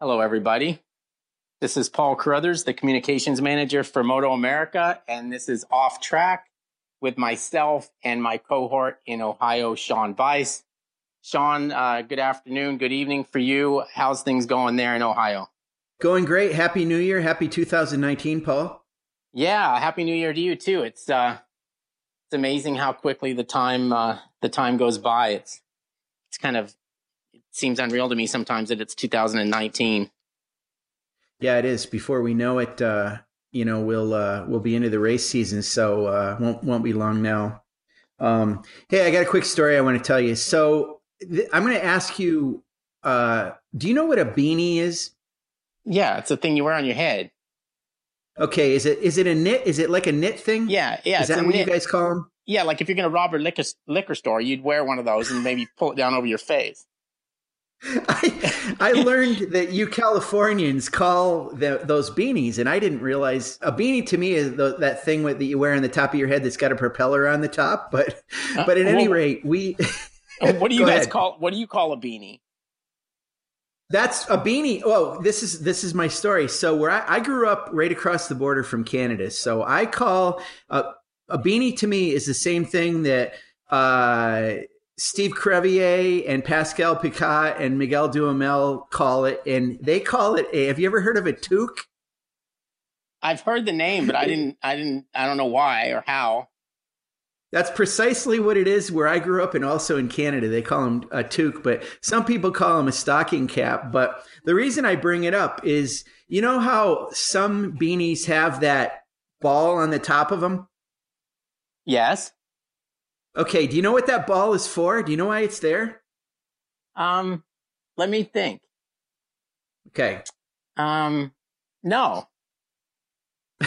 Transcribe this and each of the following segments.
Hello, everybody. This is Paul Carruthers, the communications manager for Moto America, and this is Off Track with myself and my cohort in Ohio, Sean Weiss. Sean, uh, good afternoon, good evening for you. How's things going there in Ohio? Going great. Happy New Year. Happy 2019, Paul. Yeah, happy New Year to you too. It's uh, it's amazing how quickly the time uh, the time goes by. It's it's kind of seems unreal to me sometimes that it's 2019. Yeah, it is. Before we know it, uh, you know, we'll uh, we'll be into the race season, so uh, won't won't be long now. Um, hey, I got a quick story I want to tell you. So th- I'm going to ask you. Uh, do you know what a beanie is? Yeah, it's a thing you wear on your head. Okay, is it is it a knit? Is it like a knit thing? Yeah, yeah. Is that what knit. you guys call them? Yeah, like if you're going to rob a liquor liquor store, you'd wear one of those and maybe pull it down over your face. I, I learned that you Californians call the, those beanies, and I didn't realize a beanie to me is the, that thing with, that you wear on the top of your head that's got a propeller on the top. But uh, but at well, any rate, we. what do you guys ahead. call? What do you call a beanie? That's a beanie. Oh, this is this is my story. So where I, I grew up, right across the border from Canada. So I call a, a beanie to me is the same thing that. Uh, Steve Crevier and Pascal Picotte and Miguel Duhamel call it, and they call it a. Have you ever heard of a toque? I've heard the name, but I didn't. I didn't. I don't know why or how. That's precisely what it is where I grew up, and also in Canada, they call them a toque, but some people call them a stocking cap. But the reason I bring it up is, you know how some beanies have that ball on the top of them. Yes. Okay, do you know what that ball is for? Do you know why it's there? Um, let me think. Okay. Um, no.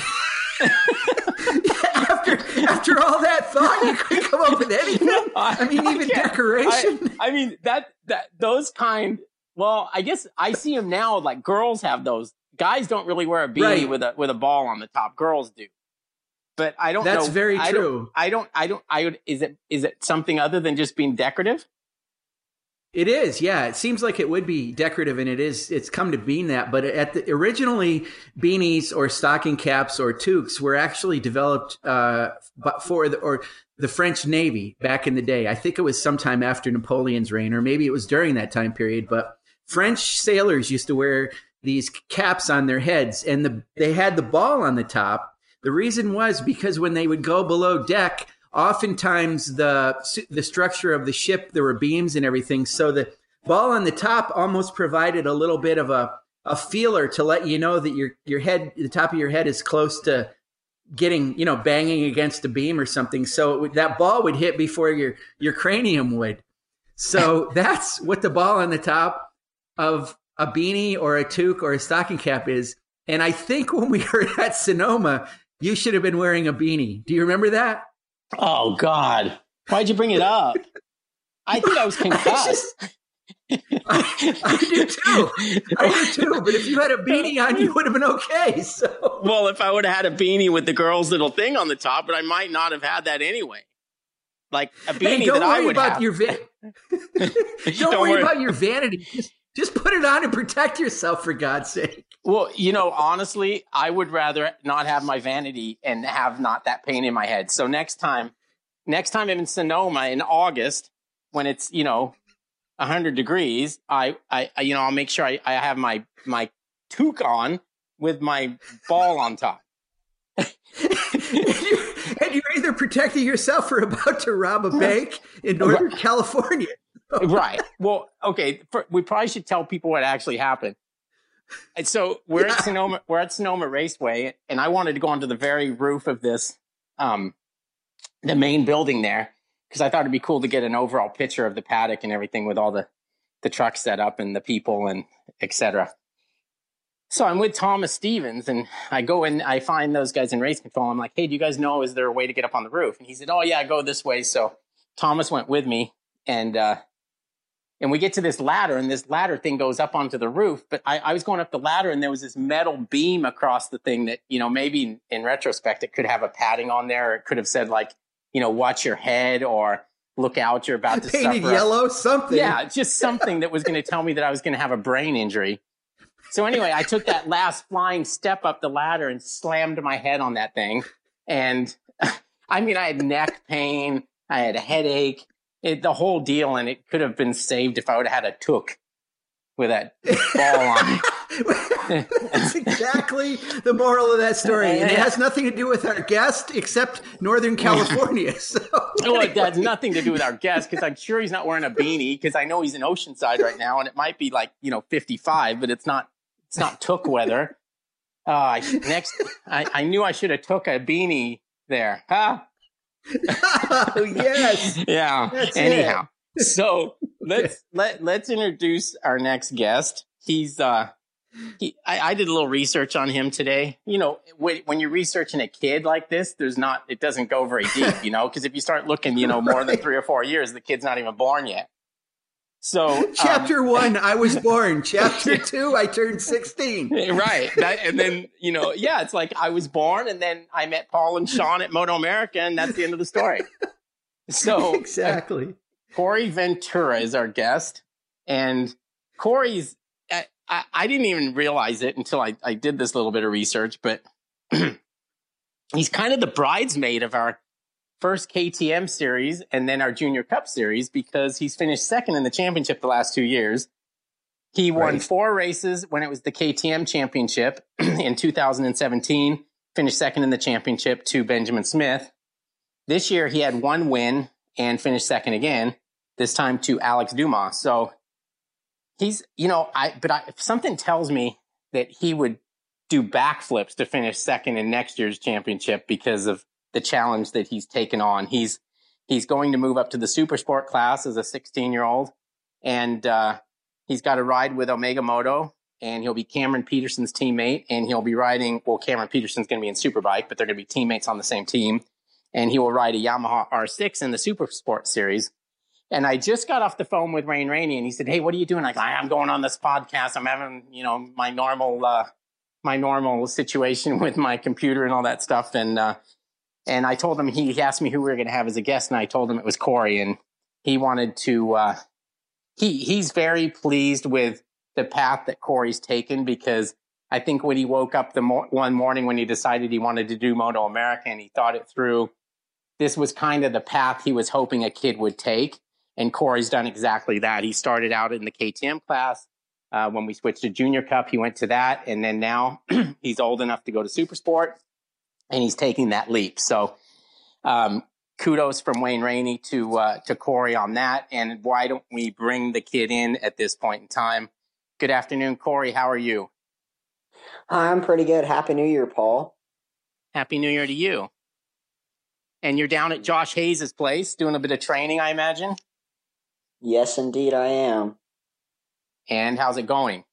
after after all that thought, you couldn't come up with anything. I, I mean, even I decoration. I, I, mean that that those kind. Well, I guess I see them now. Like girls have those. Guys don't really wear a beanie right. with a with a ball on the top. Girls do but I don't. That's know. very I true. Don't, I don't. I don't. I would. Is it? Is it something other than just being decorative? It is, yeah. It seems like it would be decorative, and it is. It's come to being that. But at the, originally, beanies or stocking caps or toques were actually developed uh, for the or the French Navy back in the day. I think it was sometime after Napoleon's reign, or maybe it was during that time period. But French sailors used to wear these caps on their heads, and the, they had the ball on the top the reason was because when they would go below deck, oftentimes the the structure of the ship there were beams and everything, so the ball on the top almost provided a little bit of a a feeler to let you know that your your head the top of your head is close to getting you know banging against a beam or something. So would, that ball would hit before your your cranium would. So that's what the ball on the top of a beanie or a toque or a stocking cap is. And i think when we were at sonoma you should have been wearing a beanie. Do you remember that? Oh God. Why'd you bring it up? I think I was concussed. I, I, do too. I do too. But if you had a beanie on, you would have been okay. So, well, if I would have had a beanie with the girl's little thing on the top, but I might not have had that anyway. Like a beanie hey, don't that worry I would about have. Your va- don't, don't, worry, worry about your vanity. Just, just put it on and protect yourself, for God's sake. Well, you know, honestly, I would rather not have my vanity and have not that pain in my head. So next time, next time I'm in Sonoma in August, when it's you know, hundred degrees, I, I, you know, I'll make sure I, I have my my toque on with my ball on top. and, you, and you're either protecting yourself or about to rob a bank in Northern California. right. Well, okay. For, we probably should tell people what actually happened. And so we're yeah. at Sonoma, we're at Sonoma Raceway, and I wanted to go onto the very roof of this, um, the main building there, because I thought it'd be cool to get an overall picture of the paddock and everything with all the the trucks set up and the people and etc. So I'm with Thomas Stevens, and I go in, I find those guys in race control. I'm like, "Hey, do you guys know is there a way to get up on the roof?" And he said, "Oh yeah, go this way." So Thomas went with me, and uh, and we get to this ladder and this ladder thing goes up onto the roof but I, I, was going up the ladder and there was this metal beam across the thing that you know maybe in, retrospect it could have a padding on there or it could have said like you know watch your head or look out you're about to painted suffer. yellow something yeah just something that was going to tell me that i was going to have a brain injury So anyway, I took that last flying step up the ladder and slammed my head on that thing. And I mean, I had neck pain, I had a headache, it, the whole deal, and it could have been saved if I would have had a toque with that ball on it. That's exactly the moral of that story. And it has nothing to do with our guest except Northern California. So well, it has nothing to do with our guest because I'm sure he's not wearing a beanie because I know he's in Oceanside right now and it might be like, you know, 55, but it's not, it's not toque weather. Uh, next, I, I knew I should have took a beanie there. Huh? Oh, yes. Yeah. That's Anyhow, so let's let let's introduce our next guest. He's uh he, I, I did a little research on him today. You know, when, when you're researching a kid like this, there's not, it doesn't go very deep, you know, because if you start looking, you know, more than three or four years, the kid's not even born yet. So, um, chapter one, I was born. Chapter two, I turned 16. right. That, and then, you know, yeah, it's like I was born and then I met Paul and Sean at Moto America, and that's the end of the story. So, exactly. Uh, Corey Ventura is our guest, and Corey's I, I didn't even realize it until I, I did this little bit of research, but he's kind of the bridesmaid of our first KTM series and then our Junior Cup series because he's finished second in the championship the last two years. He won right. four races when it was the KTM championship in 2017, finished second in the championship to Benjamin Smith. This year he had one win and finished second again, this time to Alex Dumas. So he's, you know, I, but I, something tells me that he would do backflips to finish second in next year's championship because of the challenge that he's taken on. He's, he's going to move up to the super sport class as a 16 year old and, uh, he's got to ride with Omega Moto and he'll be Cameron Peterson's teammate and he'll be riding, well, Cameron Peterson's going to be in Superbike, but they're going to be teammates on the same team. And he will ride a Yamaha R6 in the Super Sport series. And I just got off the phone with Wayne Rainey and he said, Hey, what are you doing? I go, I'm going on this podcast. I'm having, you know, my normal, uh, my normal situation with my computer and all that stuff. And, uh, and I told him, he, he asked me who we were going to have as a guest and I told him it was Corey and he wanted to, uh, he, he's very pleased with the path that Corey's taken because I think when he woke up the mo- one morning when he decided he wanted to do Moto America and he thought it through, this was kind of the path he was hoping a kid would take. And Corey's done exactly that. He started out in the KTM class. Uh, when we switched to Junior Cup, he went to that. And then now he's old enough to go to Super Sport and he's taking that leap. So, um, kudos from Wayne Rainey to, uh, to Corey on that. And why don't we bring the kid in at this point in time? Good afternoon, Corey. How are you? Hi, I'm pretty good. Happy New Year, Paul. Happy New Year to you. And you're down at Josh Hayes's place doing a bit of training, I imagine. Yes, indeed, I am. And how's it going?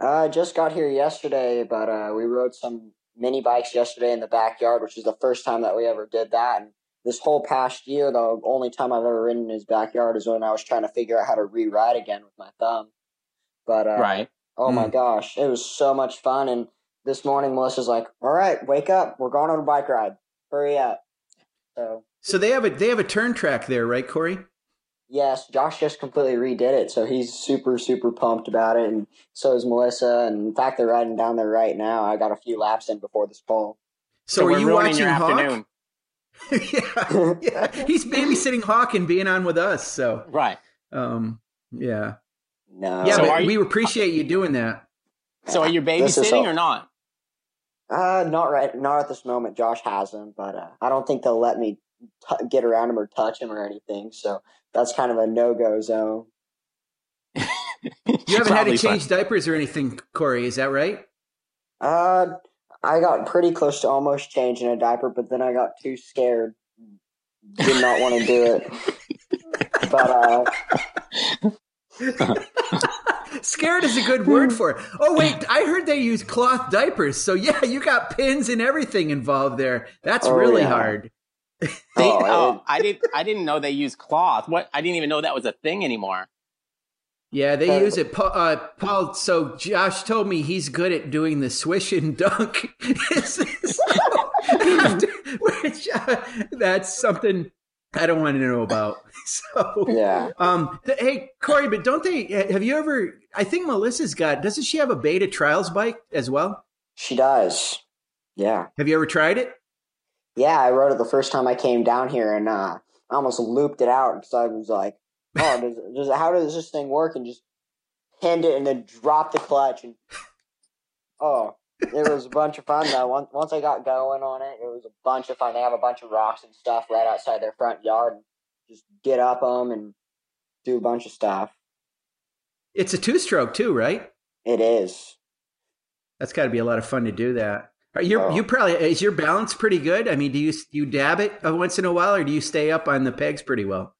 I uh, just got here yesterday, but uh, we rode some mini bikes yesterday in the backyard, which is the first time that we ever did that. And this whole past year, the only time I've ever ridden in his backyard is when I was trying to figure out how to re-ride again with my thumb. But uh, right. Oh mm. my gosh, it was so much fun. And this morning, Melissa's like, "All right, wake up, we're going on a bike ride. Hurry up!" So. So they have a they have a turn track there, right, Corey? Yes, Josh just completely redid it, so he's super, super pumped about it, and so is Melissa. And in fact, they're riding down there right now. I got a few laps in before this call. So, so are you watching Hawk? yeah, yeah, he's babysitting Hawk and being on with us. So right, um, yeah, no, yeah, so but we appreciate you doing that. So are you babysitting or not? Uh, not right, not at this moment. Josh hasn't, but uh, I don't think they'll let me t- get around him or touch him or anything. So that's kind of a no go zone. you haven't had to change fun. diapers or anything, Corey. Is that right? Uh, I got pretty close to almost changing a diaper, but then I got too scared. Did not want to do it. but uh, scared is a good word for it. Oh wait, I heard they use cloth diapers. So yeah, you got pins and everything involved there. That's oh, really yeah. hard. They, oh, oh I didn't. I didn't know they use cloth. What? I didn't even know that was a thing anymore. Yeah, they use it. Paul, uh, Paul, so Josh told me he's good at doing the swish and dunk. which uh, that's something I don't want to know about. So Yeah. Um, th- hey Corey, but don't they? Have you ever? I think Melissa's got. Doesn't she have a beta trials bike as well? She does. Yeah. Have you ever tried it? Yeah, I wrote it the first time I came down here and uh, I almost looped it out because I was like, oh, does, does, how does this thing work? And just pinned it and then dropped the clutch. And oh, it was a bunch of fun though. Once, once I got going on it, it was a bunch of fun. They have a bunch of rocks and stuff right outside their front yard. And just get up them and do a bunch of stuff. It's a two stroke too, right? It is. That's got to be a lot of fun to do that. Are you Oh. you probably is your balance pretty good? I mean, do you you dab it once in a while, or do you stay up on the pegs pretty well?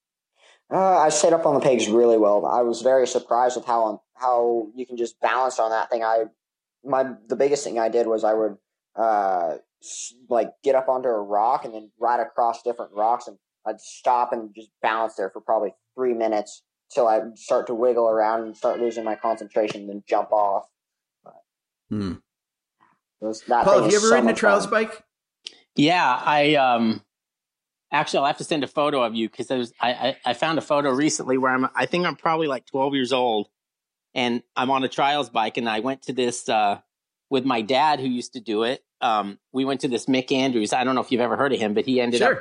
Uh, I stayed up on the pegs really well. I was very surprised with how how you can just balance on that thing. I my the biggest thing I did was I would uh like get up onto a rock and then ride across different rocks and I'd stop and just balance there for probably three minutes till I start to wiggle around and start losing my concentration and then jump off. Hmm. It Paul, have you ever so ridden a trials fun. bike? Yeah, I um actually I'll have to send a photo of you because I, I I found a photo recently where I'm I think I'm probably like 12 years old and I'm on a trials bike and I went to this uh with my dad who used to do it. Um we went to this Mick Andrews. I don't know if you've ever heard of him, but he ended up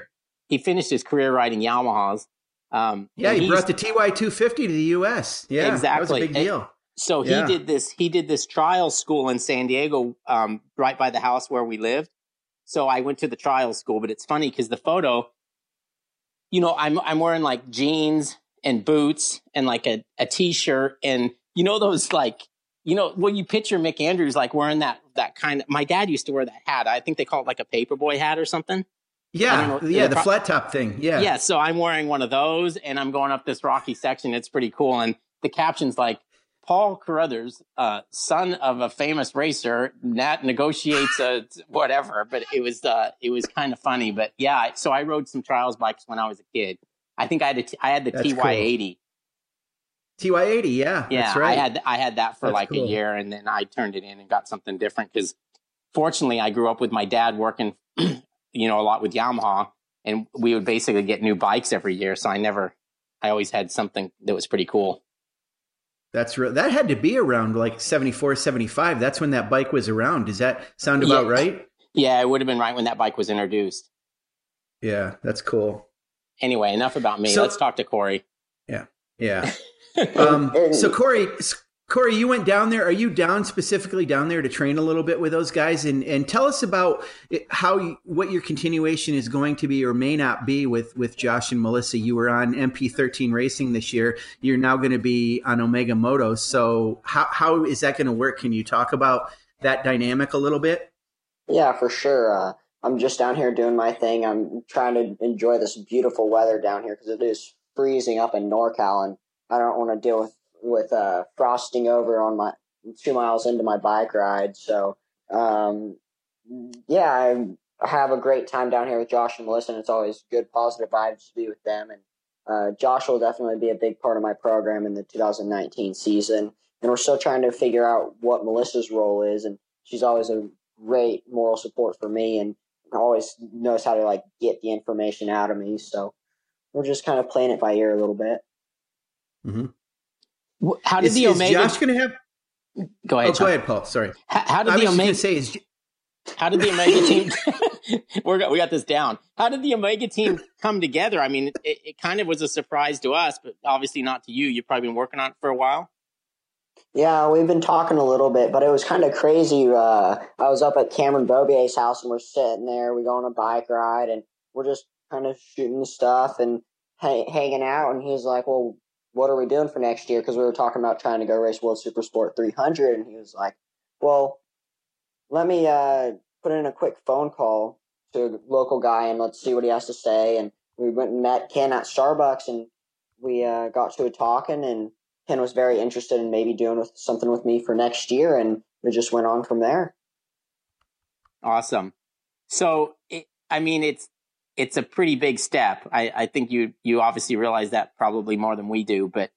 he finished his career riding Yamahas. Um Yeah, he he brought the TY two fifty to the U.S. Yeah, exactly. That was a Exactly. big And- deal. So he Yeah. did this. He did this trial school in San Diego, um, right by the house where we lived. So I went to the trial school, but it's funny because the photo, you know, I'm I'm wearing like jeans and boots and like a a t-shirt and you know those like you know when you picture Mick Andrews like wearing that that kind of. My dad used to wear that hat. I think they call it like a paperboy hat or something. Yeah, know. yeah, the Pro- flat top thing. Yeah, Yeah, so I'm wearing one of those and I'm going up this rocky section. It's pretty cool. And the caption's like, Paul Carruthers, uh, son of a famous racer, Nat negotiates a whatever. But it was uh, it was kind of funny. But yeah, so I rode some trials bikes when I was a kid. I think I had a t- I had the That's TY80. TY eighty. Yeah, Yeah, that's right. I had I had that for That's like cool. a year, and then I turned it in and got something different because fortunately I grew up with my dad working, you know, a lot with Yamaha, and we would basically get new bikes every year. So I never, I always had something that was pretty cool. That's real. That had to be around like 74, 75. That's when that bike was around. Does that sound about Yeah. right? Yeah, it would have been right when that bike was introduced. Yeah, that's cool. Anyway, enough about me. So- Let's talk to Corey. Yeah. Yeah. um, so Corey, Corey, you went down there. Are you down specifically down there to train a little bit with those guys? And and tell us about how what your continuation is going to be or may not be with with Josh and Melissa. You were on MP13 Racing this year. You're now going to be on Omega Moto. So how how is that going to work? Can you talk about that dynamic a little bit? Yeah, for sure. Uh, I'm just down here doing my thing. I'm trying to enjoy this beautiful weather down here because it is freezing up in NorCal, and I don't want to deal with with uh, frosting over on my two miles into my bike ride. So, um, yeah, I have a great time down here with Josh and Melissa, and it's always good, positive vibes to be with them. And uh, Josh will definitely be a big part of my program in the 2019 season. And we're still trying to figure out what Melissa's role is, and she's always a great moral support for me and always knows how to like get the information out of me. So we're just kind of playing it by ear a little bit. Wh- How did Is, the is Omega? Josh going to have? go Oh, ahead. go ahead, Paul. Sorry. How, how did I the was Omega? to say is How did the Omega team? We're, got- we got this down. How did the Omega team come together? I mean, it, it kind of was a surprise to us, but obviously not to you. You've probably been working on it for a while. Yeah, we've been talking a little bit, but it was kind of crazy. Uh, I was up at Cameron Beaubier's house and we're sitting there. We go on a bike ride and we're just kind of shooting stuff and ha- hanging out. And he's like, "Well, what are we doing for next year?" Because we were talking about trying to go race World Super Sport 300, and he was like, "Well, let me uh, put in a quick phone call to a local guy and let's see what he has to say." And we went and met Ken at Starbucks, and we uh, got to a talking and. Ken was very interested in maybe doing with, something with me for next year, and we just went on from there. Awesome. So, it, I mean, it's it's a pretty big step. I, I think you you obviously realize that probably more than we do. But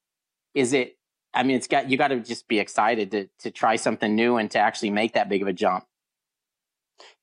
is it? I mean, it's got you got to just be excited to to try something new and to actually make that big of a jump.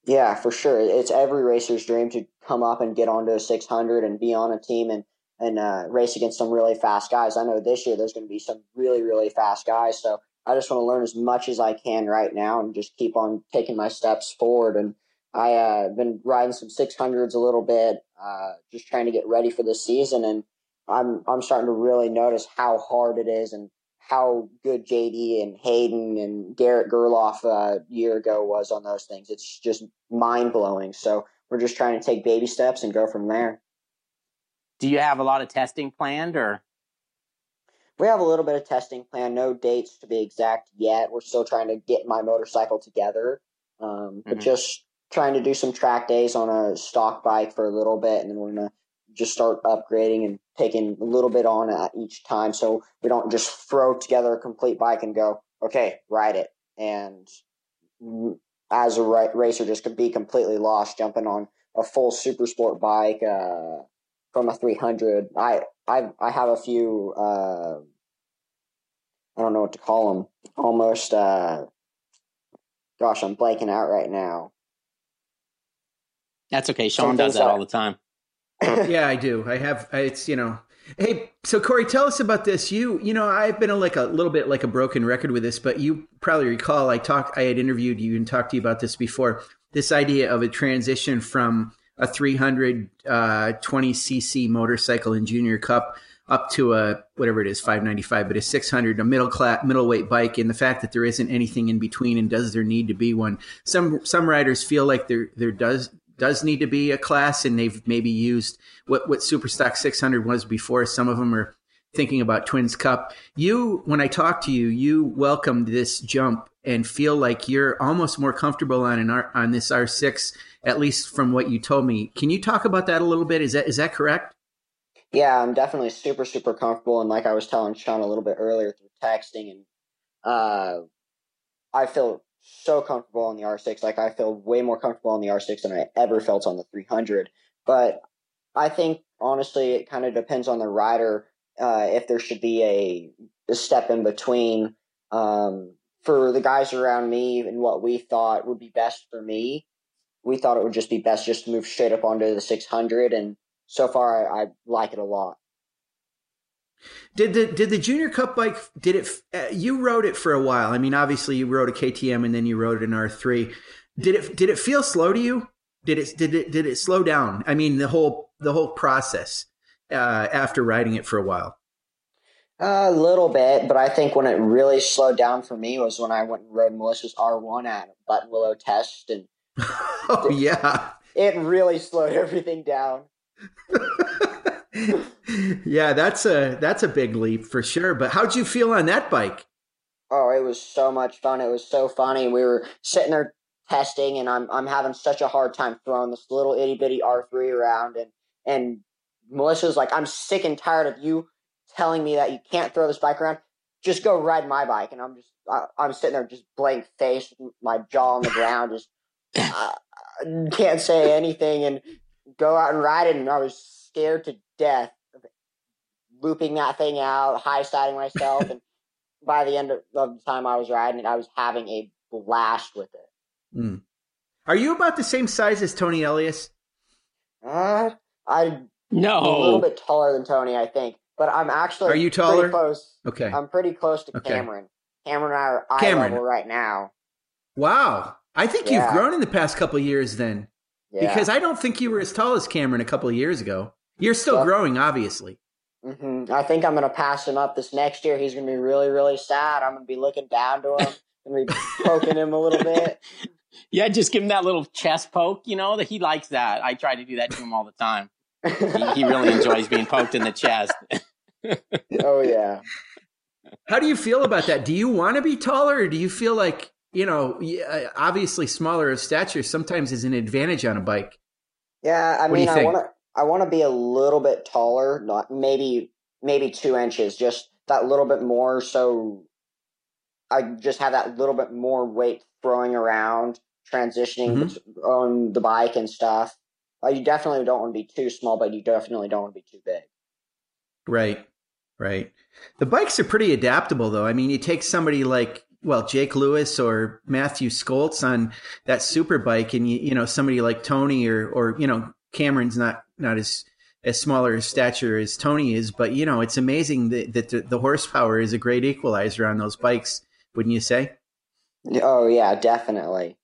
Yeah, for sure. It's every racer's dream to come up and get onto a 600 and be on a team and and uh, race against some really fast guys. I know this year there's going to be some really really fast guys, so I just want to learn as much as I can right now and just keep on taking my steps forward. And I uh, been riding some 600s a little bit, uh, just trying to get ready for this season, and I'm I'm starting to really notice how hard it is and how good JD and Hayden and Garrett Gerloff a uh, year ago was on those things. It's just mind blowing. So we're just trying to take baby steps and go from there. Do you have a lot of testing planned or? We have a little bit of testing planned, no dates to be exact yet. We're still trying to get my motorcycle together, um, but mm-hmm. just trying to do some track days on a stock bike for a little bit, and then we're gonna just start upgrading and taking a little bit on at each time. So we don't just throw together a complete bike and go okay ride it. And as a racer just could be completely lost jumping on a full super sport bike uh, from a 300 i i i have a few uh, i don't know what to call them almost uh, gosh i'm blanking out right now that's okay sean does that all the time yeah, I do. I have. It's you know. Hey, so Corey, tell us about this. You, you know, I've been a, like a little bit like a broken record with this, but you probably recall I talked, I had interviewed you and talked to you about this before. This idea of a transition from a 320 uh, cc motorcycle in Junior Cup up to a whatever it is 595 but a 600 a middle class middleweight bike and the fact that there isn't anything in between and does there need to be one some some riders feel like there there does does need to be a class, and they've maybe used what what Superstock 600 was before. Some of them are thinking about Twins Cup. You, when I talk to you, you welcomed this jump and feel like you're almost more comfortable on an R, on this R6, at least from what you told me. Can you talk about that a little bit? Is that is that correct? Yeah, I'm definitely super super comfortable, and like I was telling Sean a little bit earlier through texting, and uh, I feel so comfortable on the R6. Like I feel way more comfortable on the R6 than I ever felt on the 300. But I think honestly, it kind of depends on the rider uh, if there should be a, a step in between. Um, for the guys around me and what we thought would be best for me, we thought it would just be best just to move straight up onto the 600. And so far, I, I like it a lot. Did the did the Junior Cup bike did it? Uh, you rode it for a while. I mean, obviously you rode a KTM and then you rode an R three. Did it did it feel slow to you? Did it did it did it slow down? I mean, the whole the whole process uh, after riding it for a while. A little bit, but I think when it really slowed down for me was when I went and rode Melissa's R1 at Buttonwillow Test, and oh yeah, it really slowed everything down. yeah, that's a that's a big leap for sure. But how'd you feel on that bike? Oh, it was so much fun. It was so funny. We were sitting there testing, and I'm I'm having such a hard time throwing this little itty bitty R three around, and and Melissa's like, I'm sick and tired of you telling me that you can't throw this bike around. Just go ride my bike, and I'm just I, am sitting there just blank face, my jaw on the ground, just uh, can't say anything, and go out and ride it. And I was scared to death looping that thing out, high siding myself, and by the end of, the time I was riding it, I was having a blast with it. Mm. Are you about the same size as Toni Elias? Uh, I no a little bit taller than Tony, I think, but I'm actually are you taller? Close. Okay, I'm pretty close to okay. Cameron. Cameron and I are eye Cameron. level right now. Wow, I think yeah. you've grown in the past couple years then, yeah. because I don't think you were as tall as Cameron a couple of years ago. You're still growing, obviously. Mm-hmm. I think I'm going to pass him up this next year. He's going to be really, really sad. I'm going to be looking down to him and be poking him a little bit. Yeah, just give him that little chest poke. You know that he likes that. I try to do that to him all the time. he, he really enjoys being poked in the chest. oh yeah. How do you feel about that? Do you want to be taller, or do you feel like you know, obviously smaller of stature sometimes is an advantage on a bike? Yeah, I mean, I want to. I want to be a little bit taller, not maybe maybe two inches, just that little bit more. So I just have that little bit more weight throwing around, transitioning mm-hmm. on the bike and stuff. Uh, you definitely don't want to be too small, but you definitely don't want to be too big. Right, right. The bikes are pretty adaptable, though. I mean, you take somebody like well, Jake Lewis or Mathew Scholtz on that super bike, and you, you know somebody like Toni or or you know Cameron's not not as as smaller stature as Toni is, but you know it's amazing that, that the, the horsepower is a great equalizer on those bikes, wouldn't you say? Oh yeah, definitely.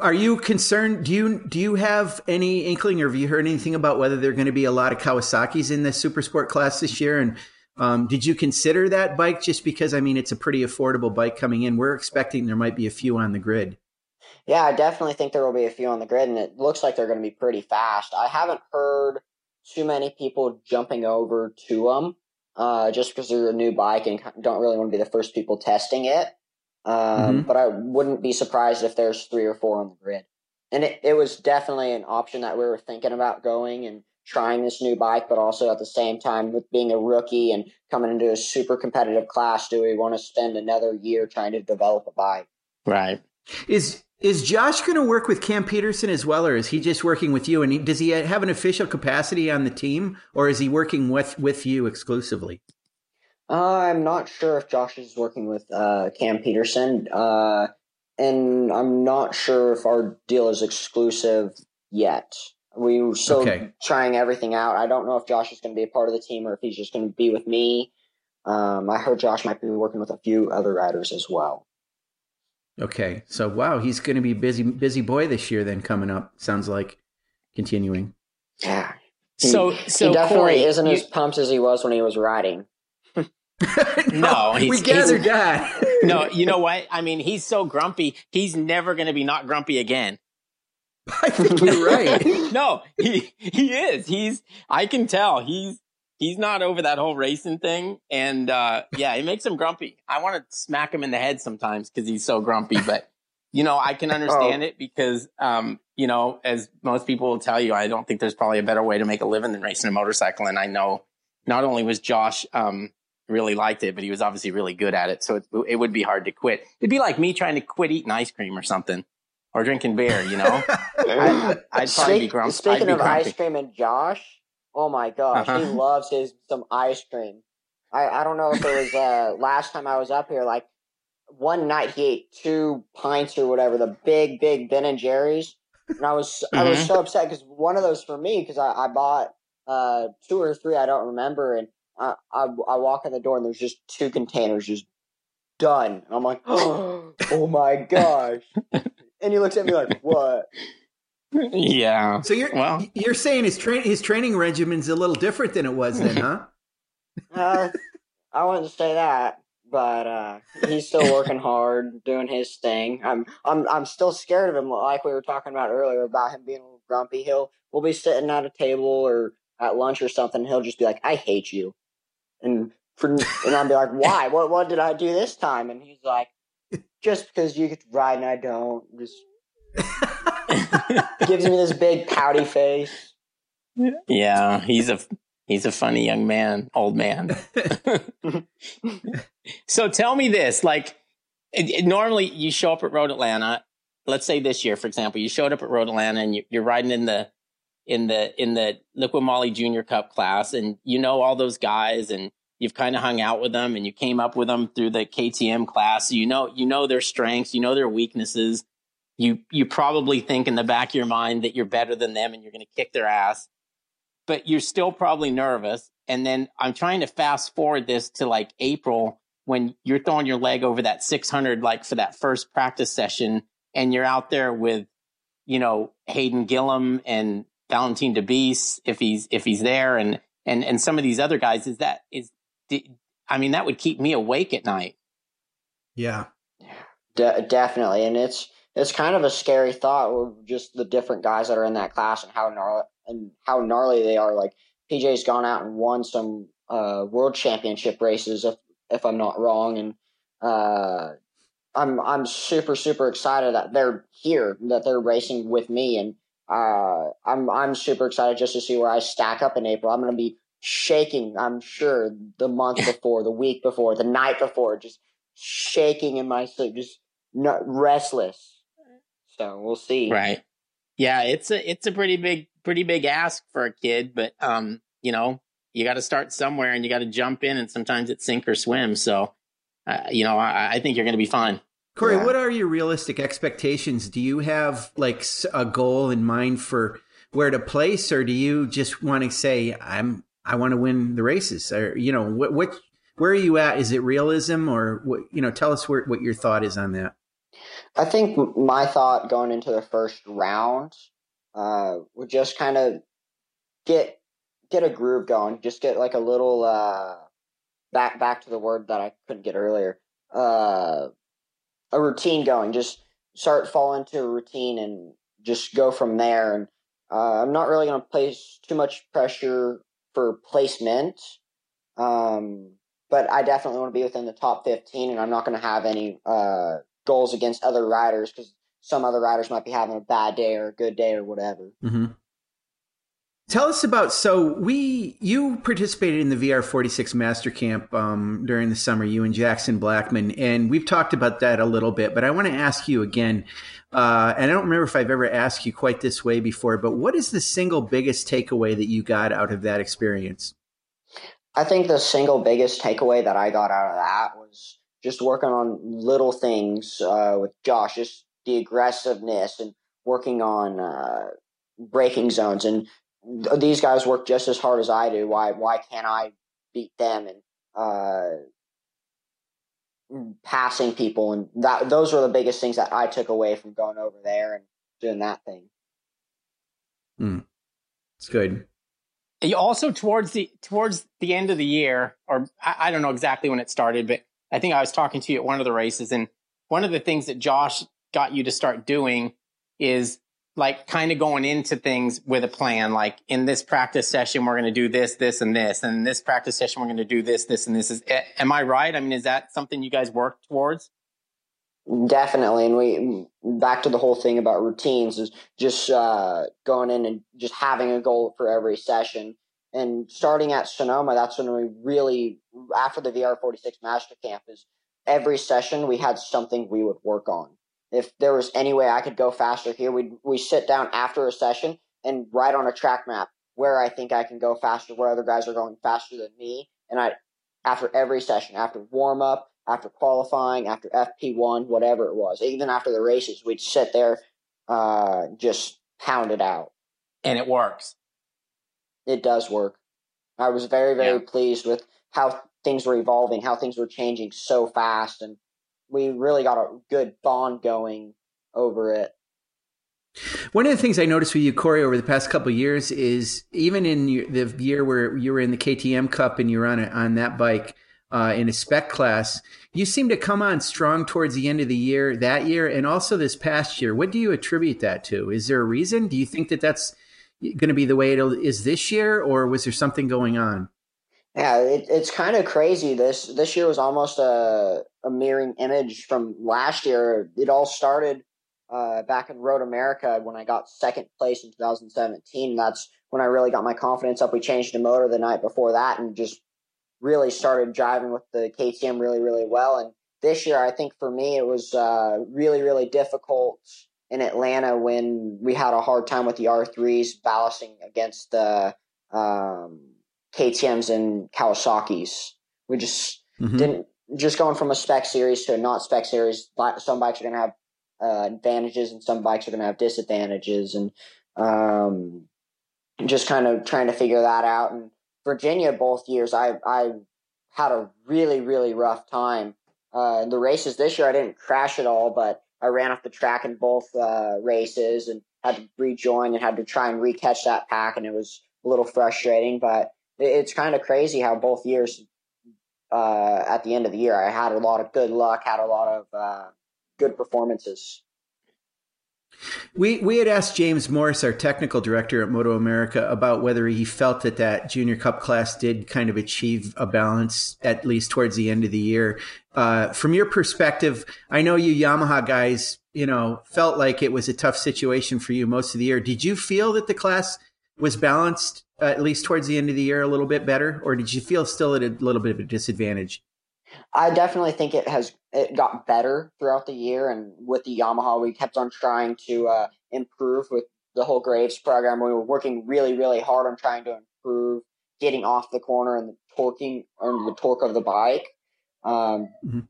Are you concerned? Do you do you have any inkling, or have you heard anything about whether there are going to be a lot of Kawasaki's in the super sport class this year? And um, did you consider that bike just because? I mean, it's a pretty affordable bike coming in. We're expecting there might be a few on the grid. Yeah, I definitely think there will be a few on the grid, and it looks like they're going to be pretty fast. I haven't heard too many people jumping over to them uh, just because they're a new bike and don't really want to be the first people testing it. Um, mm-hmm. But I wouldn't be surprised if there's three or four on the grid. And it, it was definitely an option that we were thinking about going and trying this new bike, but also at the same time, with being a rookie and coming into a super competitive class, do we want to spend another year trying to develop a bike? Right. Is is Josh going to work with Cam Peterson as well, or is he just working with you? And he, does he have an official capacity on the team, or is he working with with you exclusively? I'm not sure if Josh is working with uh, Cam Peterson, uh, and I'm not sure if our deal is exclusive yet. We're still okay. trying everything out. I don't know if Josh is going to be a part of the team or if he's just going to be with me. Um, I heard Josh might be working with a few other riders as well. Okay, so wow, he's going to be busy, busy boy this year. Then coming up, sounds like continuing. Yeah. He, so, so he definitely Corey, isn't you, as pumped as he was when he was riding. no, we gathered that. no, you know what? I mean, he's so grumpy. He's never going to be not grumpy again. I think you're right. no, he he is. He's. I can tell. He's he's not over that whole racing thing, and uh, yeah, it makes him grumpy. I want to smack him in the head sometimes because he's so grumpy. But you know, I can understand oh. it because um, you know, as most people will tell you, I don't think there's probably a better way to make a living than racing a motorcycle. And I know not only was Josh um, really liked it, but he was obviously really good at it. So it, it would be hard to quit. It'd be like me trying to quit eating ice cream or something or drinking beer, you know? I, would probably Speak, be grumpy. Speaking be of grumpy. ice cream and Josh, oh my gosh, uh-huh. he loves his some ice cream. I, I don't know if it was uh, last time I was up here, like one night he ate two pints or whatever, the big, big Ben and Jerry's. And I was mm-hmm. I was mm-hmm. so upset because one of those for me because I, I bought uh, two or three I don't remember and I, I, I walk in the door and there's just two containers just done. And I'm like, oh, oh my gosh. and he looks at me like, what? Yeah. So you're well, you're saying his train his training regimen's a little different than it was then, huh? uh, I wouldn't say that, but uh, he's still working hard, doing his thing. I'm I'm I'm still scared of him, like we were talking about earlier about him being a little grumpy. He'll we'll be sitting at a table or at lunch or something. And he'll just be like, "I hate you," and for and I'll be like, "Why? What what did I do this time?" And he's like, "Just because you get to ride and I don't." Just gives me this big pouty face. Yeah, he's a he's a funny young man, old man. so tell me this, like it, it, normally you show up at Road Atlanta. Let's say this year, for example, you showed up at Road Atlanta and you, you're riding in the in the in the Liqui Moly Junior Cup class, and you know all those guys, and you've kind of hung out with them, and you came up with them through the KTM class. So you know you know their strengths, you know their weaknesses. You you probably think in the back of your mind that you're better than them, and you're going to kick their ass, but you're still probably nervous. And then I'm trying to fast forward this to like April when you're throwing your leg over that 600, like for that first practice session, and you're out there with, you know, Hayden Gillim and Valentin Debise if he's if he's there and and and some of these other guys is that is I mean that would keep me awake at night. Yeah. De- definitely and it's it's kind of a scary thought with just the different guys that are in that class and how gnarly and how gnarly they are like PJ's gone out and won some uh, world championship races if if I'm not wrong and uh, I'm I'm super super excited that they're here that they're racing with me and uh, I'm I'm super excited just to see where I stack up in April. I'm going to be shaking. I'm sure the month before, the week before, the night before, just shaking in my sleep, just not, restless. So we'll see. Right. Yeah, it's a it's a pretty big pretty big ask for a kid, but um, you know, you got to start somewhere and you got to jump in, and sometimes it's sink or swim. So uh, you know, I, I think you're going to be fine. Corey, yeah. what are your realistic expectations? Do you have like a goal in mind for where to place, or do you just want to say, "I'm I want to win the races"? Or you know, what what where are you at? Is it realism, or what? You know, tell us where, what your thought is on that. I think my thought going into the first round uh, would just kind of get get a groove going, just get like a little uh, back back to the word that I couldn't get earlier. Uh, a routine going. Just start fall into a routine and just go from there. And uh, I'm not really going to place too much pressure for placement, um, but I definitely want to be within the top 15. And I'm not going to have any uh, goals against other riders because some other riders might be having a bad day or a good day or whatever. Mm-hmm. Tell us about so we you participated in the VR46 Master Camp um, during the summer. You and Jackson Blackmon, and we've talked about that a little bit. But I want to ask you again, uh, and I don't remember if I've ever asked you quite this way before. But what is the single biggest takeaway that you got out of that experience? I think the single biggest takeaway that I got out of that was just working on little things uh, with Josh, just the aggressiveness and working on uh, braking zones and these guys work just as hard as I do. Why why can't I beat them and uh, passing people and that those were the biggest things that I took away from going over there and doing that thing. Hmm. It's good. You also towards the towards the end of the year, or I, I don't know exactly when it started, but I think I was talking to you at one of the races, and one of the things that Josh got you to start doing is like kind of going into things with a plan. Like in this practice session, we're going to do this, this, and this. And in this practice session, we're going to do this, this, and this. Is am I right? I mean, is that something you guys work towards? Definitely, and we back to the whole thing about routines is just uh, going in and just having a goal for every session. And starting at Sonoma, that's when we really after the VR46 Master Camp is every session we had something we would work on. If there was any way I could go faster here, we we sit down after a session and write on a track map where I think I can go faster, where other guys are going faster than me, and I after every session, after warm up, after qualifying, after FP one, whatever it was, even after the races, we'd sit there, uh, just pound it out, and it works. It does work. I was very very yeah. pleased with how things were evolving, how things were changing so fast, and we really got a good bond going over it. One of the things I noticed with you, Corey, over the past couple years is even in the year where you were in the KTM Cup and you were on a, on that bike uh, in a spec class, you seem to come on strong towards the end of the year that year and also this past year. What do you attribute that to? Is there a reason? Do you think that that's going to be the way it is this year, or was there something going on? Yeah, it, it's kind of crazy. This this year was almost a a mirroring image from last year. It all started uh, back in Road America when I got second place in 2017. That's when I really got my confidence up. We changed the motor the night before that and just really started driving with the KTM really really well. And this year, I think for me, it was uh, really really difficult in Atlanta when we had a hard time with the R3s ballasting against the um, KTM's and Kawasaki's. We just mm-hmm. didn't just going from a spec series to a not spec series. Some bikes are going to have uh, advantages and some bikes are going to have disadvantages, and um, just kind of trying to figure that out. And Virginia, both years, I I had a really really rough time. Uh, in the races this year, I didn't crash at all, but I ran off the track in both uh, races and had to rejoin and had to try and recatch that pack, and it was a little frustrating. But it's kind of crazy how both years uh, at the end of the year I had a lot of good luck, had a lot of uh, good performances. We we had asked James Morris, our technical director at Moto America, about whether he felt that that Junior Cup class did kind of achieve a balance at least towards the end of the year. Uh, from your perspective, I know you Yamaha guys, you know, felt like it was a tough situation for you most of the year. Did you feel that the class was balanced uh, at least towards the end of the year a little bit better, or did you feel still at a little bit of a disadvantage? I definitely think it has it got better throughout the year, and with the Yamaha, we kept on trying to uh, improve with the whole Graves program. We were working really, really hard on trying to improve getting off the corner and the torquing or the torque of the bike. Um, mm-hmm.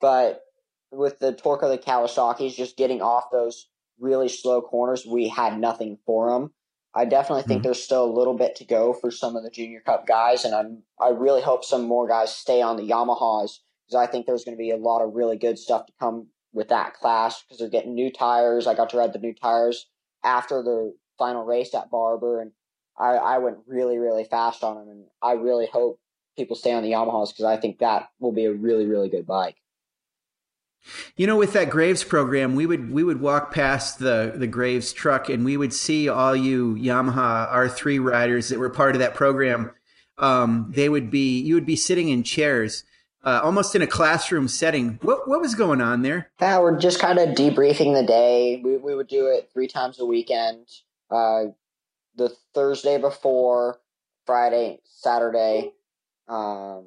but with the torque of the Kawasaki's just getting off those really slow corners, we had nothing for them. I definitely think mm-hmm. there's still a little bit to go for some of the junior cup guys, and I'm I really hope some more guys stay on the Yamahas because I think there's going to be a lot of really good stuff to come with that class because they're getting new tires. I got to ride the new tires after the final race at Barber, and I, I went really really fast on them, and I really hope people stay on the Yamahas because I think that will be a really really good bike. You know, with that Graves program, we would we would walk past the the Graves truck, and we would see all you Yamaha R three riders that were part of that program. Um, they would be you would be sitting in chairs, uh, almost in a classroom setting. What what was going on there? Yeah, we're just kind of debriefing the day. We we would do it three times a weekend. Uh, the Thursday before, Friday, Saturday. Um,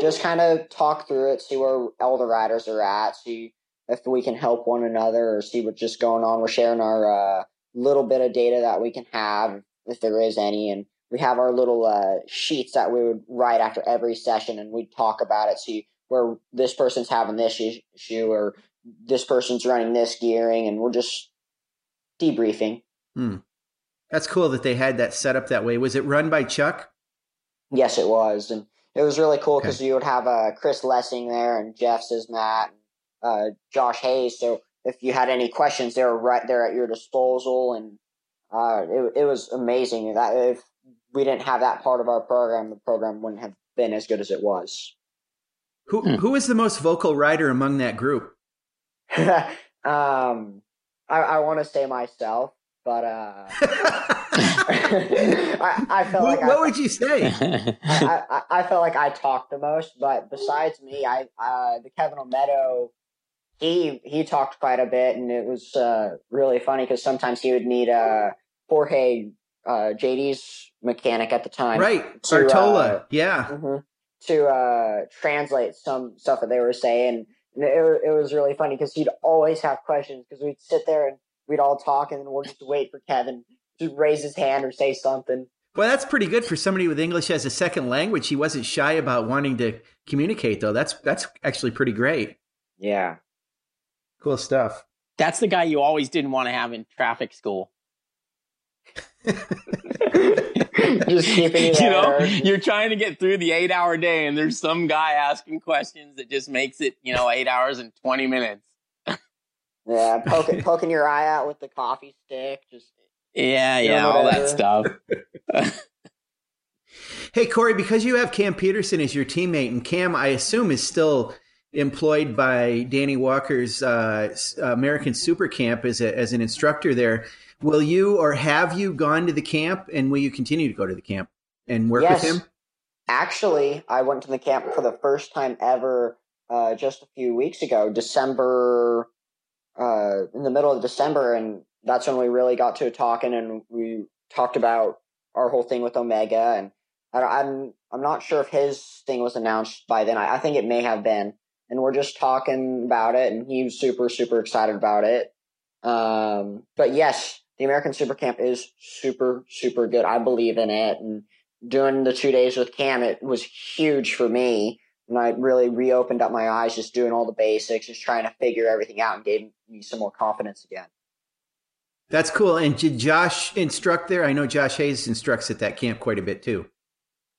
just kind of talk through it, see where elder riders are at, see if we can help one another or see what's just going on. We're sharing our uh, little bit of data that we can have, if there is any, and we have our little uh, sheets that we would write after every session, and we'd talk about it, see where this person's having this issue or this person's running this gearing, and we're just debriefing. Hmm. That's cool that they had that set up that way. Was it run by Chuck? Yes, it was, and it was really cool because okay. you would have uh, Chris Lessing there and Jeff Sismat, and, uh, Josh Hayes. So if you had any questions, they were right there at your disposal, and uh, it, it was amazing. That if we didn't have that part of our program, the program wouldn't have been as good as it was. Who hmm. who is the most vocal writer among that group? um, I, I want to say myself, but uh, I, I, felt like what, I, would you say? I, I, I, felt like I talked the most, but besides me, I uh, the Kevin Olmedo, he he talked quite a bit, and it was uh, really funny because sometimes he would need uh, Jorge uh, JD's mechanic at the time, right? To, Bartola, uh, yeah, mm-hmm, to uh, translate some stuff that they were saying. And it, it was really funny because he'd always have questions because we'd sit there and we'd all talk and then we'll just wait for Kevin to raise his hand or say something. Well, that's pretty good for somebody with English as a second language. He wasn't shy about wanting to communicate, though. That's that's actually pretty great. Yeah, cool stuff. That's the guy you always didn't want to have in traffic school. just keeping you, you know, you're trying to get through the eight hour day, and there's some guy asking questions that just makes it, you know, eight hours and twenty minutes. Yeah, poking poking your eye out with the coffee stick, just yeah, yeah, all that stuff. hey, Corey, because you have Cam Petersen as your teammate, and Cam, I assume, is still employed by Danny Walker's uh, American Super Camp as a, as an instructor there. Will you or have you gone to the camp, and will you continue to go to the camp and work yes. with him? Actually, I went to the camp for the first time ever uh, just a few weeks ago, December uh, in the middle of December, and that's when we really got to talking, and we talked about our whole thing with Omega, and I, am I'm not sure if his thing was announced by then. I, I think it may have been, and we're just talking about it, and he was super super excited about it. Um, but yes, the American Super Camp is super super good. I believe in it, and doing the two days with Cam, it was huge for me and I really reopened up my eyes, just doing all the basics, just trying to figure everything out, and gave me some more confidence again. That's cool. And did Josh instruct there? I know Josh Hayes instructs at that camp quite a bit too.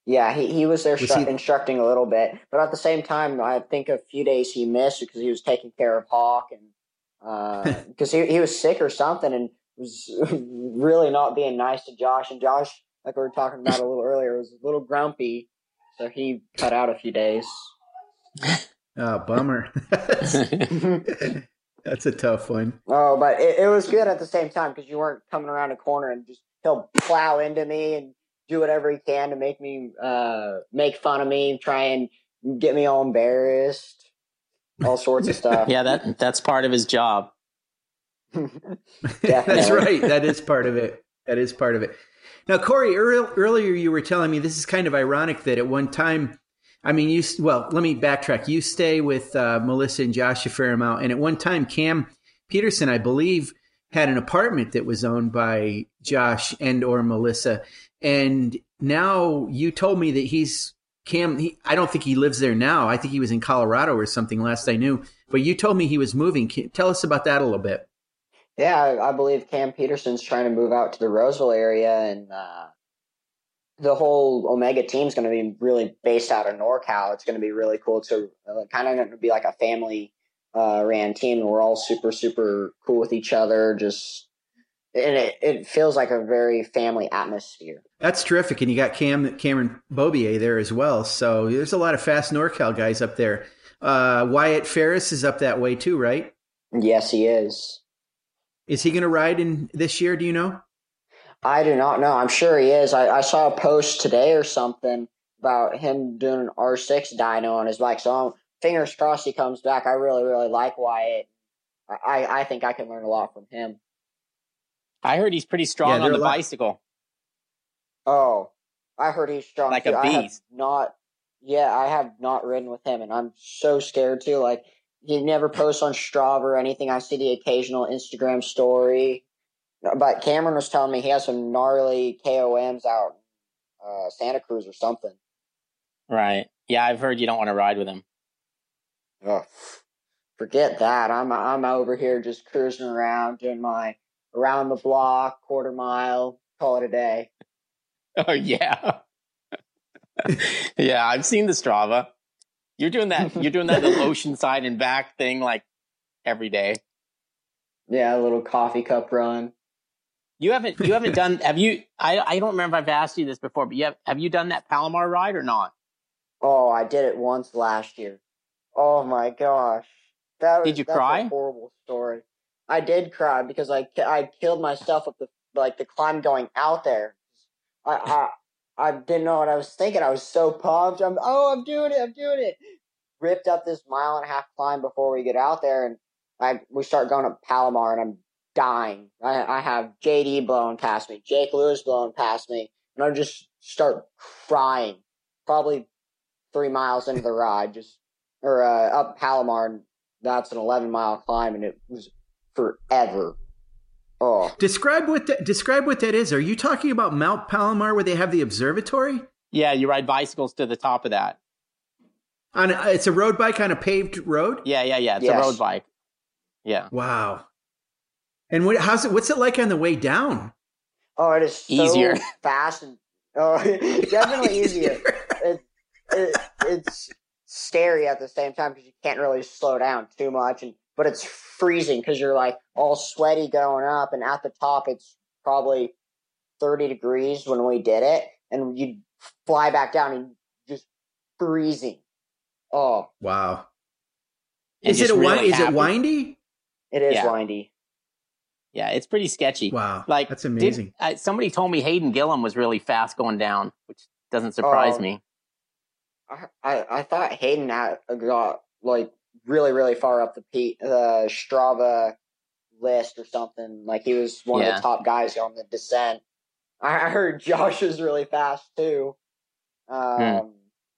Yeah, he, he was there was he... instructing a little bit, but at the same time, I think a few days he missed because he was taking care of Hawk and because uh, he he was sick or something, and was really not being nice to Josh. And Josh, like we were talking about a little earlier, was a little grumpy so he cut out a few days. oh, bummer. That's a tough one. Oh, but it, it was good at the same time because you weren't coming around a corner and just he'll plow into me and do whatever he can to make me uh, make fun of me, try and get me all embarrassed, all sorts of stuff. yeah, that that's part of his job. that's right. That is part of it. That is part of it. Now, Corey, earlier you were telling me this is kind of ironic that at one time, I mean, you well, let me backtrack. You stay with uh, Melissa and Josh a fair amount, and at one time, Cam Petersen, I believe, had an apartment that was owned by Josh and or Melissa, and now you told me that he's Cam, he, I don't think he lives there now. I think he was in Colorado or something last I knew. But you told me he was moving. Can, tell us about that a little bit. Yeah, I, believe Cam Petersen's trying to move out to the Roseville area, and uh, the whole Omega team is going to be really based out of NorCal. It's going to be really cool to uh, kind of going to be like a family uh, ran team, and we're all super super cool with each other. Just and it, it feels like a very family atmosphere. That's terrific, and you got Cam Cameron Beaubier there as well. So there's a lot of fast NorCal guys up there. Uh, Wyatt Farris is up that way too, right? Yes, he is. Is he going to ride in this year? Do you know? I do not know. I'm sure he is. I, I saw a post today or something about him doing an R6 dyno on his bike. So I'm, fingers crossed he comes back. I really, really like Wyatt. I, I think I can learn a lot from him. I heard he's pretty strong Yeah, on the they're a lot- bicycle. Oh, I heard he's strong. Like too. a I have beast. not. Yeah, I have not ridden with him, and I'm so scared too. Like he never posts on Strava or anything. I see the occasional Instagram story, but Cameron was telling me he has some gnarly KOMs out in uh, Santa Cruz or something. Right. Yeah, I've heard you don't want to ride with him. Oh, forget that. I'm I'm over here just cruising around doing my around the block, quarter mile, call it a day. Oh yeah. yeah, I've seen the Strava. You're doing that you're doing that little oceanside and back thing like every day. Yeah, a little coffee cup run. You haven't you haven't done have you I I don't remember if I've asked you this before, but you have have you done that Palomar ride or not? Oh, I did it once last year. Oh my gosh, that was, Did you that's cry? A horrible story. I did cry because I I killed myself with the like the climb going out there. I I I didn't know what I was thinking. I was so pumped. I'm oh I'm doing it. I'm doing it. Ripped up this mile and a half climb before we get out there, and I we start going up Palomar, and I'm dying. I I have JD blowing past me, Jake Lewis blowing past me, and I just start crying. Probably three miles into the ride, just or uh, up Palomar, and that's an 11 mile climb, and it was forever. Oh, Describe what that, describe what that is. Are you talking about Mount Palomar where they have the observatory? Yeah, you ride bicycles to the top of that. On a, it's a road bike on a paved road. Yeah, yeah, yeah. It's Yes. a road bike. Yeah. Wow. And what, how's it? What's it like on the way down? oh, it is so Easier. fast and oh, definitely easier. It, it, it's scary at the same time because you can't really slow down too much, and but it's freezing because you're like all sweaty going up, and at the top it's probably 30 degrees when we did it, and you fly back down and just freezing. Oh, Wow. Is it a wi- really is it windy? it is Yeah. windy. Yeah, it's pretty sketchy. Wow. Like that's did- amazing. uh, somebody told me Hayden Gillim was really fast going down, which doesn't surprise Oh. me. I, I I thought Hayden had got like really really far up the P, the Strava list or something. Like he was one of the top guys on the descent. I, I heard Josh was really fast too. Um, Hmm.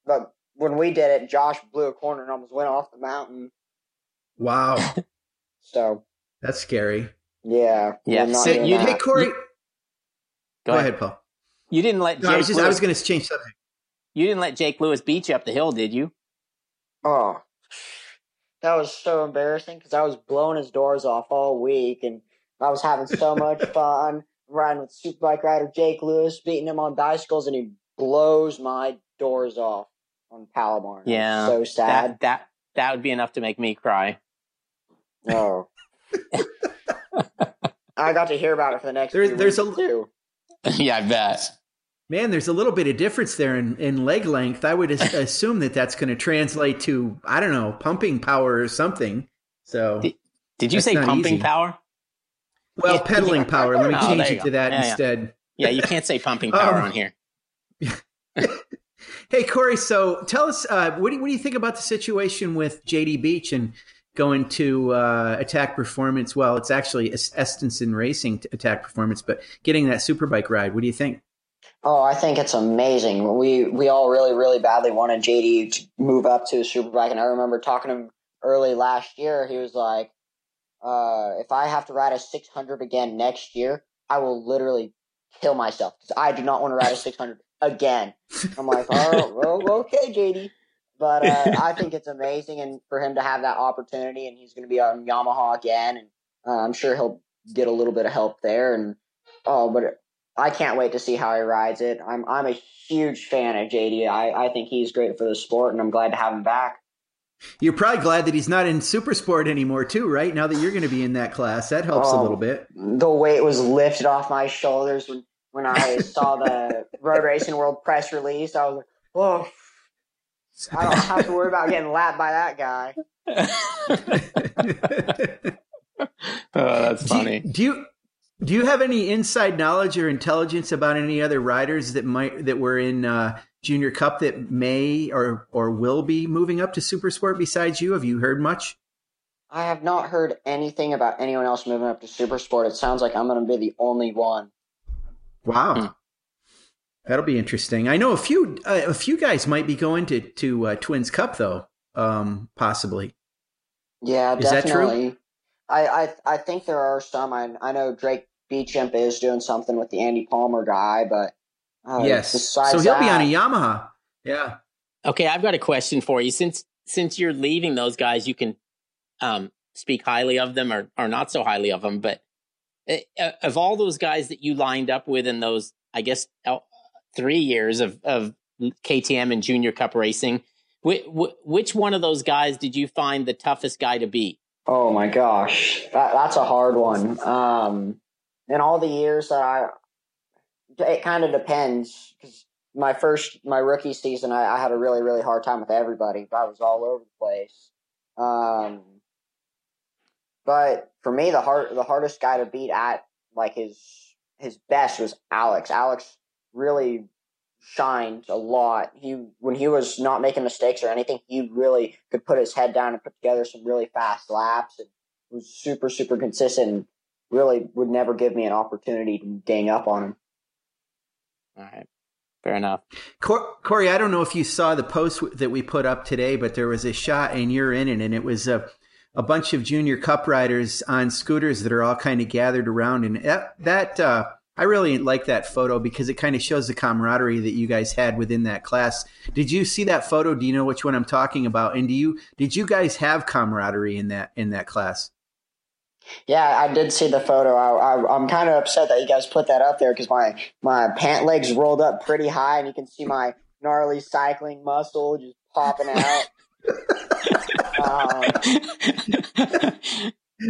But when we did it, Josh blew a corner and almost went off the mountain. Wow. So That's scary. Yeah, Yeah, so you- that. Hey Corey, You- go, ahead, Paul. You didn't let No, Jake I was just I was going to change something. you didn't let Jake Lewis beat you up the hill, did you? Oh, that was so embarrassing because I was blowing his doors off all week, and I was having so much fun riding with superbike rider Jake Lewis, beating him on bicycles, and he blows my doors off on Palomar. Yeah, so sad. That that that would be enough to make me cry. Oh, I got to hear about it for the next. There- there's a- weeks, too. yeah, I bet. Man, there's a little bit of difference there in, in leg length. I would assume that that's going to translate to I don't know pumping power or something. So Did- Did you say pumping easy. power? well, yeah. pedaling power. Let me Oh, change there it to that Yeah, yeah. instead. Yeah, you can't say pumping power Oh. on here. Hey Corey, so tell us uh, what do you, what do you think about the situation with JD Beach and going to uh, Attack Performance? Well, it's actually Es- Estenson Racing to Attack Performance, but getting that superbike ride. What do you think? Oh, I think it's amazing. We we all really really badly wanted JD to move up to a superbike, and I remember talking to him early last year. He was like, uh, "If I have to ride a 600 again next year, I will literally kill myself because I do not want to ride a 600 again. I'm like, oh, okay, JD. But uh, I think it's amazing, and for him to have that opportunity, and he's going to be on Yamaha again, and uh, I'm sure he'll get a little bit of help there. And oh, but I can't wait to see how he rides it. I'm I'm a huge fan of JD. I, I think he's great for the sport, and I'm glad to have him back. You're probably glad that he's not in super sport anymore, too, right? Now that you're going to be in that class, that helps oh, a little bit. The weight was lifted off my shoulders when when I saw the Road Racing World press release. I was like, oh, I don't have to worry about getting lapped by that guy. oh, that's funny. Do you, do you do you have any inside knowledge or intelligence about any other riders that might that were in uh, Junior Cup that may or or will be moving up to Super Sport besides you? Have you heard much? I have not heard anything about anyone else moving up to Super Sport. It sounds like I'm going to be the only one. Wow. That'll be interesting. I know a few uh, a few guys might be going to to uh, Twins Cup though, um, possibly. Yeah, Is definitely. I, I I think there are some. I I know Draik Beauchamp is doing something with the Andy Palmer guy, but uh, yes, so he'll that, be on a Yamaha. Yeah. Okay, I've got a question for you. Since since you're leaving those guys, you can um, speak highly of them or or not so highly of them. But uh, of all those guys that you lined up with in those, I guess three years of, of KTM and Junior Cup racing. Which, which one of those guys did you find the toughest guy to beat? Oh my gosh, that, that's a hard one. Um, in all the years that I, it kind of depends because my first, my rookie season, I, I, had a really, really hard time with everybody. I was all over the place. Um, but for me, the hard, the hardest guy to beat at like his his best was Alex. Alex really shined a lot. He when he was not making mistakes or anything, he really could put his head down and put together some really fast laps and was super super consistent. And really would never give me an opportunity to gang up on him. All right. Fair enough. Corey, I don't know if you saw the post that we put up today, but there was a shot and you're in it, and it was a, a bunch of junior cup riders on scooters that are all kind of gathered around. And that, that uh, I really like that photo because it kind of shows the camaraderie that you guys had within that class. Did you see that photo? Do you know which one I'm talking about? And do you did you guys have camaraderie in that in that class? Yeah, I did see the photo. I, am kind of upset that you guys put that up there because my my pant legs rolled up pretty high, and you can see my gnarly cycling muscle just popping out. um,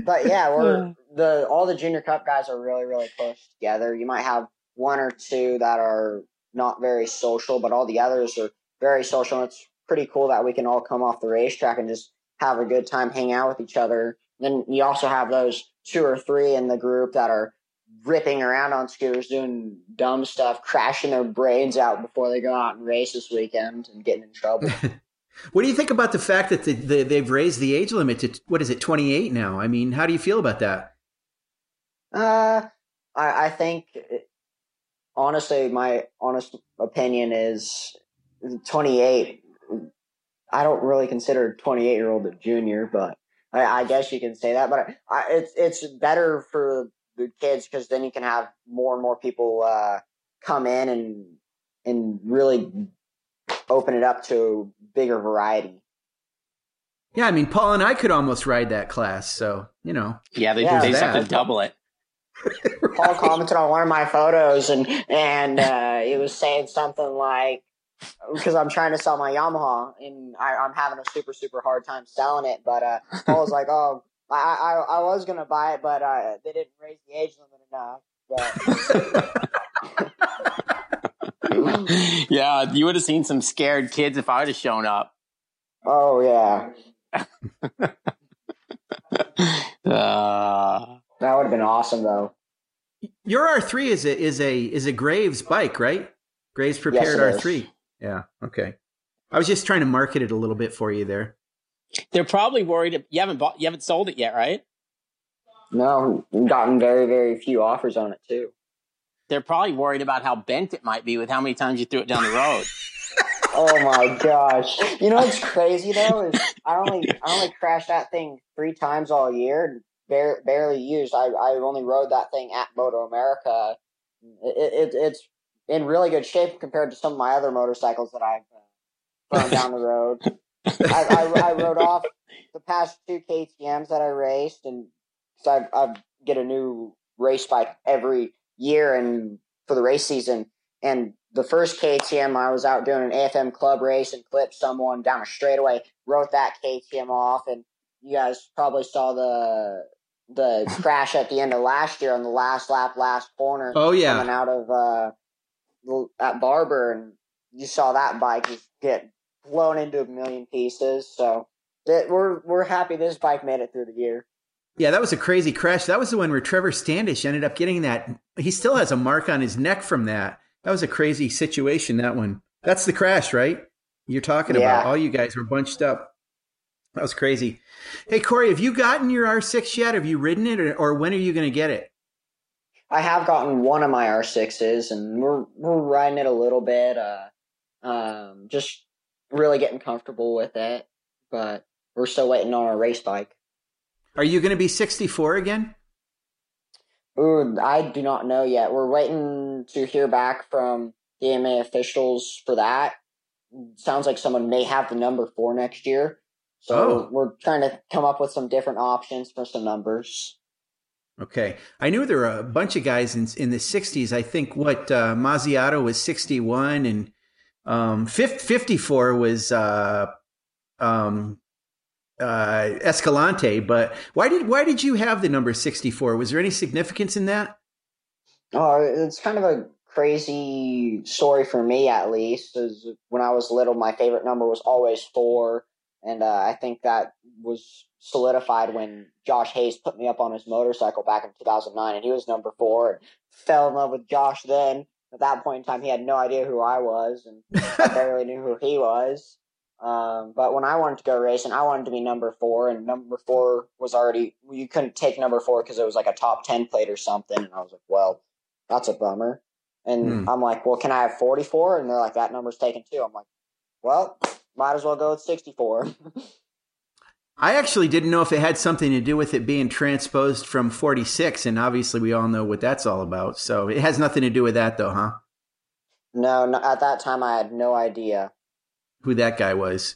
but yeah, we're the all the junior cup guys are really really close together. You might have one or two that are not very social, but all the others are very social. And it's pretty cool that we can all come off the racetrack and just have a good time, hang out with each other. Then you also have those two or three in the group that are ripping around on scooters, doing dumb stuff, crashing their brains out before they go out and race this weekend and getting in trouble. What do you think about the fact that the, the, they've raised the age limit to what is it, twenty eight now? I mean, how do you feel about that? Uh, I, I think honestly, my honest opinion is twenty eight. I don't really consider twenty eight year old a junior, but I, I, guess you can say that. But I, it's it's better for the kids because then you can have more and more people uh, come in and and really open it up to bigger variety. Yeah, I mean, Paul and I could almost ride that class, so you know. Yeah, they, yeah, they just have to double it. Paul commented on one of my photos, and and uh, it was saying something like, because I'm trying to sell my Yamaha, and I, am having a super super hard time selling it. But uh, Paul was like, "Oh, I, I I was gonna buy it, but uh, they didn't raise the age limit enough." But yeah, you would have seen some scared kids if I would have shown up. Oh yeah. uh, that would have been awesome, though. Your R three is a is a is a Graves bike, right? Graves prepared yes, R three. Yeah. Okay. I was just trying to market it a little bit for you there. They're probably worried. You haven't bought. You haven't sold it yet, right? No, gotten very very few offers on it too they're probably worried about how bent it might be with how many times you threw it down the road. oh my gosh! You know what's crazy though is I only I only crashed that thing three times all year, bare, barely used. I I only rode that thing at Moto America. It, it, it's in really good shape compared to some of my other motorcycles that I've uh, thrown down the road. I, I, I rode off the past two KTM's that I raced, and so I, I get a new race bike every year and for the race season. And the first KTM, I was out doing an AFM club race and clipped someone down a straightaway, wrote that KTM off, and you guys probably saw the the crash at the end of last year on the last lap, last corner. Oh yeah, coming out of uh, at Barber, and you saw that bike just get blown into a million pieces. So that we're we're happy this bike made it through the year. Yeah, that was a crazy crash. That was the one where Trevor Standish ended up getting that. He still has a mark on his neck from that. That was a crazy situation. That one. That's the crash, right? You're talking yeah. about. All you guys were bunched up. That was crazy. Hey, Corey, have you gotten your R6 yet? Have you ridden it, or, or when are you going to get it? I have gotten one of my R6s, and we're we're riding it a little bit. Uh, um, just really getting comfortable with it, but we're still waiting on our race bike. Are you going to be 64 again? Ooh, I do not know yet. We're waiting to hear back from the AMA officials for that. Sounds like someone may have the number for next year. So oh. we're trying to come up with some different options for some numbers. Okay. I knew there were a bunch of guys in, in the 60s. I think what uh, Mazziotto was 61 and um, 54 was uh, um, uh, Escalante. But why did why did you have the number 64? Was there any significance in that? Oh, it's kind of a crazy story for me, at least. Is when I was little, my favorite number was always four and uh, I think that was solidified when Josh Hayes put me up on his motorcycle back in 2009, and he was number four. And fell in love with Josh then. At that point in time, he had no idea who I was, and I barely knew who he was. Um, but when I wanted to go racing, I wanted to be number four, and number four was already you couldn't take number four because it was like a top ten plate or something. And I was like, well, that's a bummer. And mm. I'm like, well, can I have 44? And they're like, that number's taken too. I'm like, well, might as well go with 64. I actually didn't know if it had something to do with it being transposed from 46, and obviously we all know what that's all about. So it has nothing to do with that, though, huh? No, no at that time I had no idea who that guy was.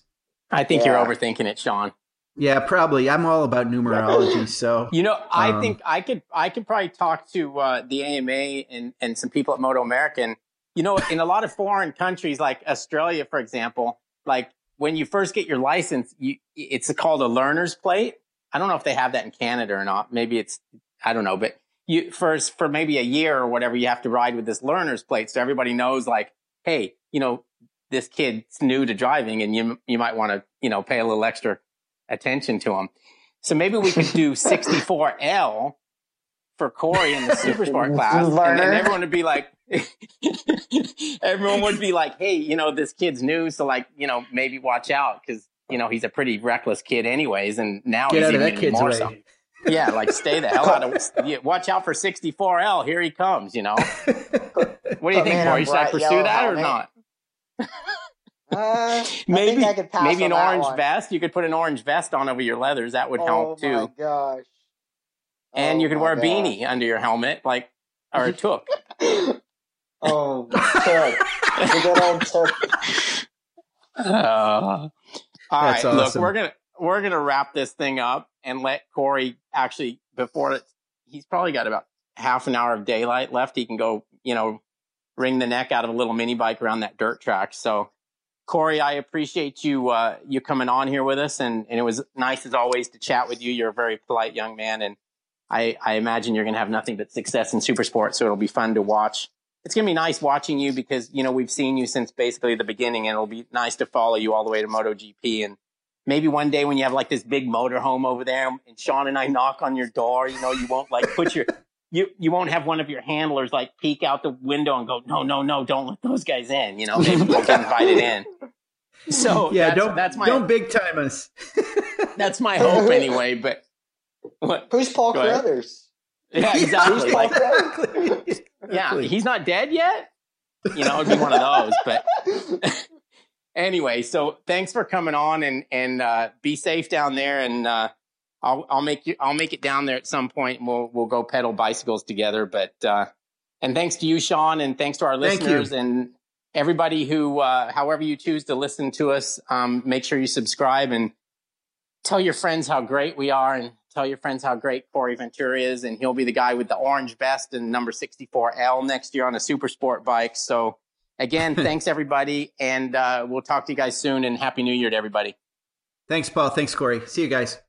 I think yeah. you're overthinking it, Sean. Yeah, probably. I'm all about numerology, so you know, I um, think I could I could probably talk to uh, the AMA and and some people at Moto American. You know, in a lot of foreign countries like Australia, for example, like when you first get your license, you, it's called a learner's plate. I don't know if they have that in Canada or not. Maybe it's, I don't know, but you first for maybe a year or whatever, you have to ride with this learner's plate. So everybody knows like, Hey, you know, this kid's new to driving and you, you might want to, you know, pay a little extra attention to him. So maybe we could do 64L for Corey in the super sport class. And, and everyone would be like, everyone would be like, hey, you know, this kid's new. So like, you know, maybe watch out because, you know, he's a pretty reckless kid anyways. And now Get he's out even of that kid's more way. so. Yeah, like stay the hell out of. Yeah, watch out for 64L. Here he comes. You know. What do you think, Corey? Should I pursue that or not? Uh, maybe I I maybe an orange one. vest. You could put an orange vest on over your leathers. That would help too. oh my gosh! And Oh you could my wear a gosh. beanie under your helmet, like or a toque. Oh, toque the good old toque. Uh, all right, That's look, awesome. we're gonna we're gonna wrap this thing up and let Corey actually before it. He's probably got about half an hour of daylight left. He can go, you know, wring the neck out of a little mini bike around that dirt track. So, Corey, I appreciate you uh, you coming on here with us, and and it was nice as always to chat with you. You're a very polite young man, and I I imagine you're gonna have nothing but success in super sport. So it'll be fun to watch. It's gonna be nice watching you because you know we've seen you since basically the beginning, and it'll be nice to follow you all the way to MotoGP. And maybe one day when you have like this big motorhome over there, and Sean and I knock on your door, you know, you won't like put your you you won't have one of your handlers like peek out the window and go, no, no, no, don't let those guys in. You know, maybe we'll get invited in. So yeah, that's, don't that's my don't big time us. that's my hope anyway. But what? Who's Paul Go. Carruthers? Yeah, Who's exactly. Paul Like, Carruthers? yeah, he's not dead yet. You know, it'd be one of those. But anyway, so thanks for coming on and and uh, be safe down there. And uh, I'll I'll make you I'll make it down there at some point. And we'll we'll go pedal bicycles together. But uh, And thanks to you, Sean, and thanks to our listeners and everybody who, uh, however you choose to listen to us, um, make sure you subscribe and tell your friends how great we are and tell your friends how great Corey Ventura is. And he'll be the guy with the orange vest and number 64L next year on a super sport bike. So again, thanks everybody. And uh, we'll talk to you guys soon and happy new year to everybody. Thanks, Paul. Thanks, Corey. See you guys.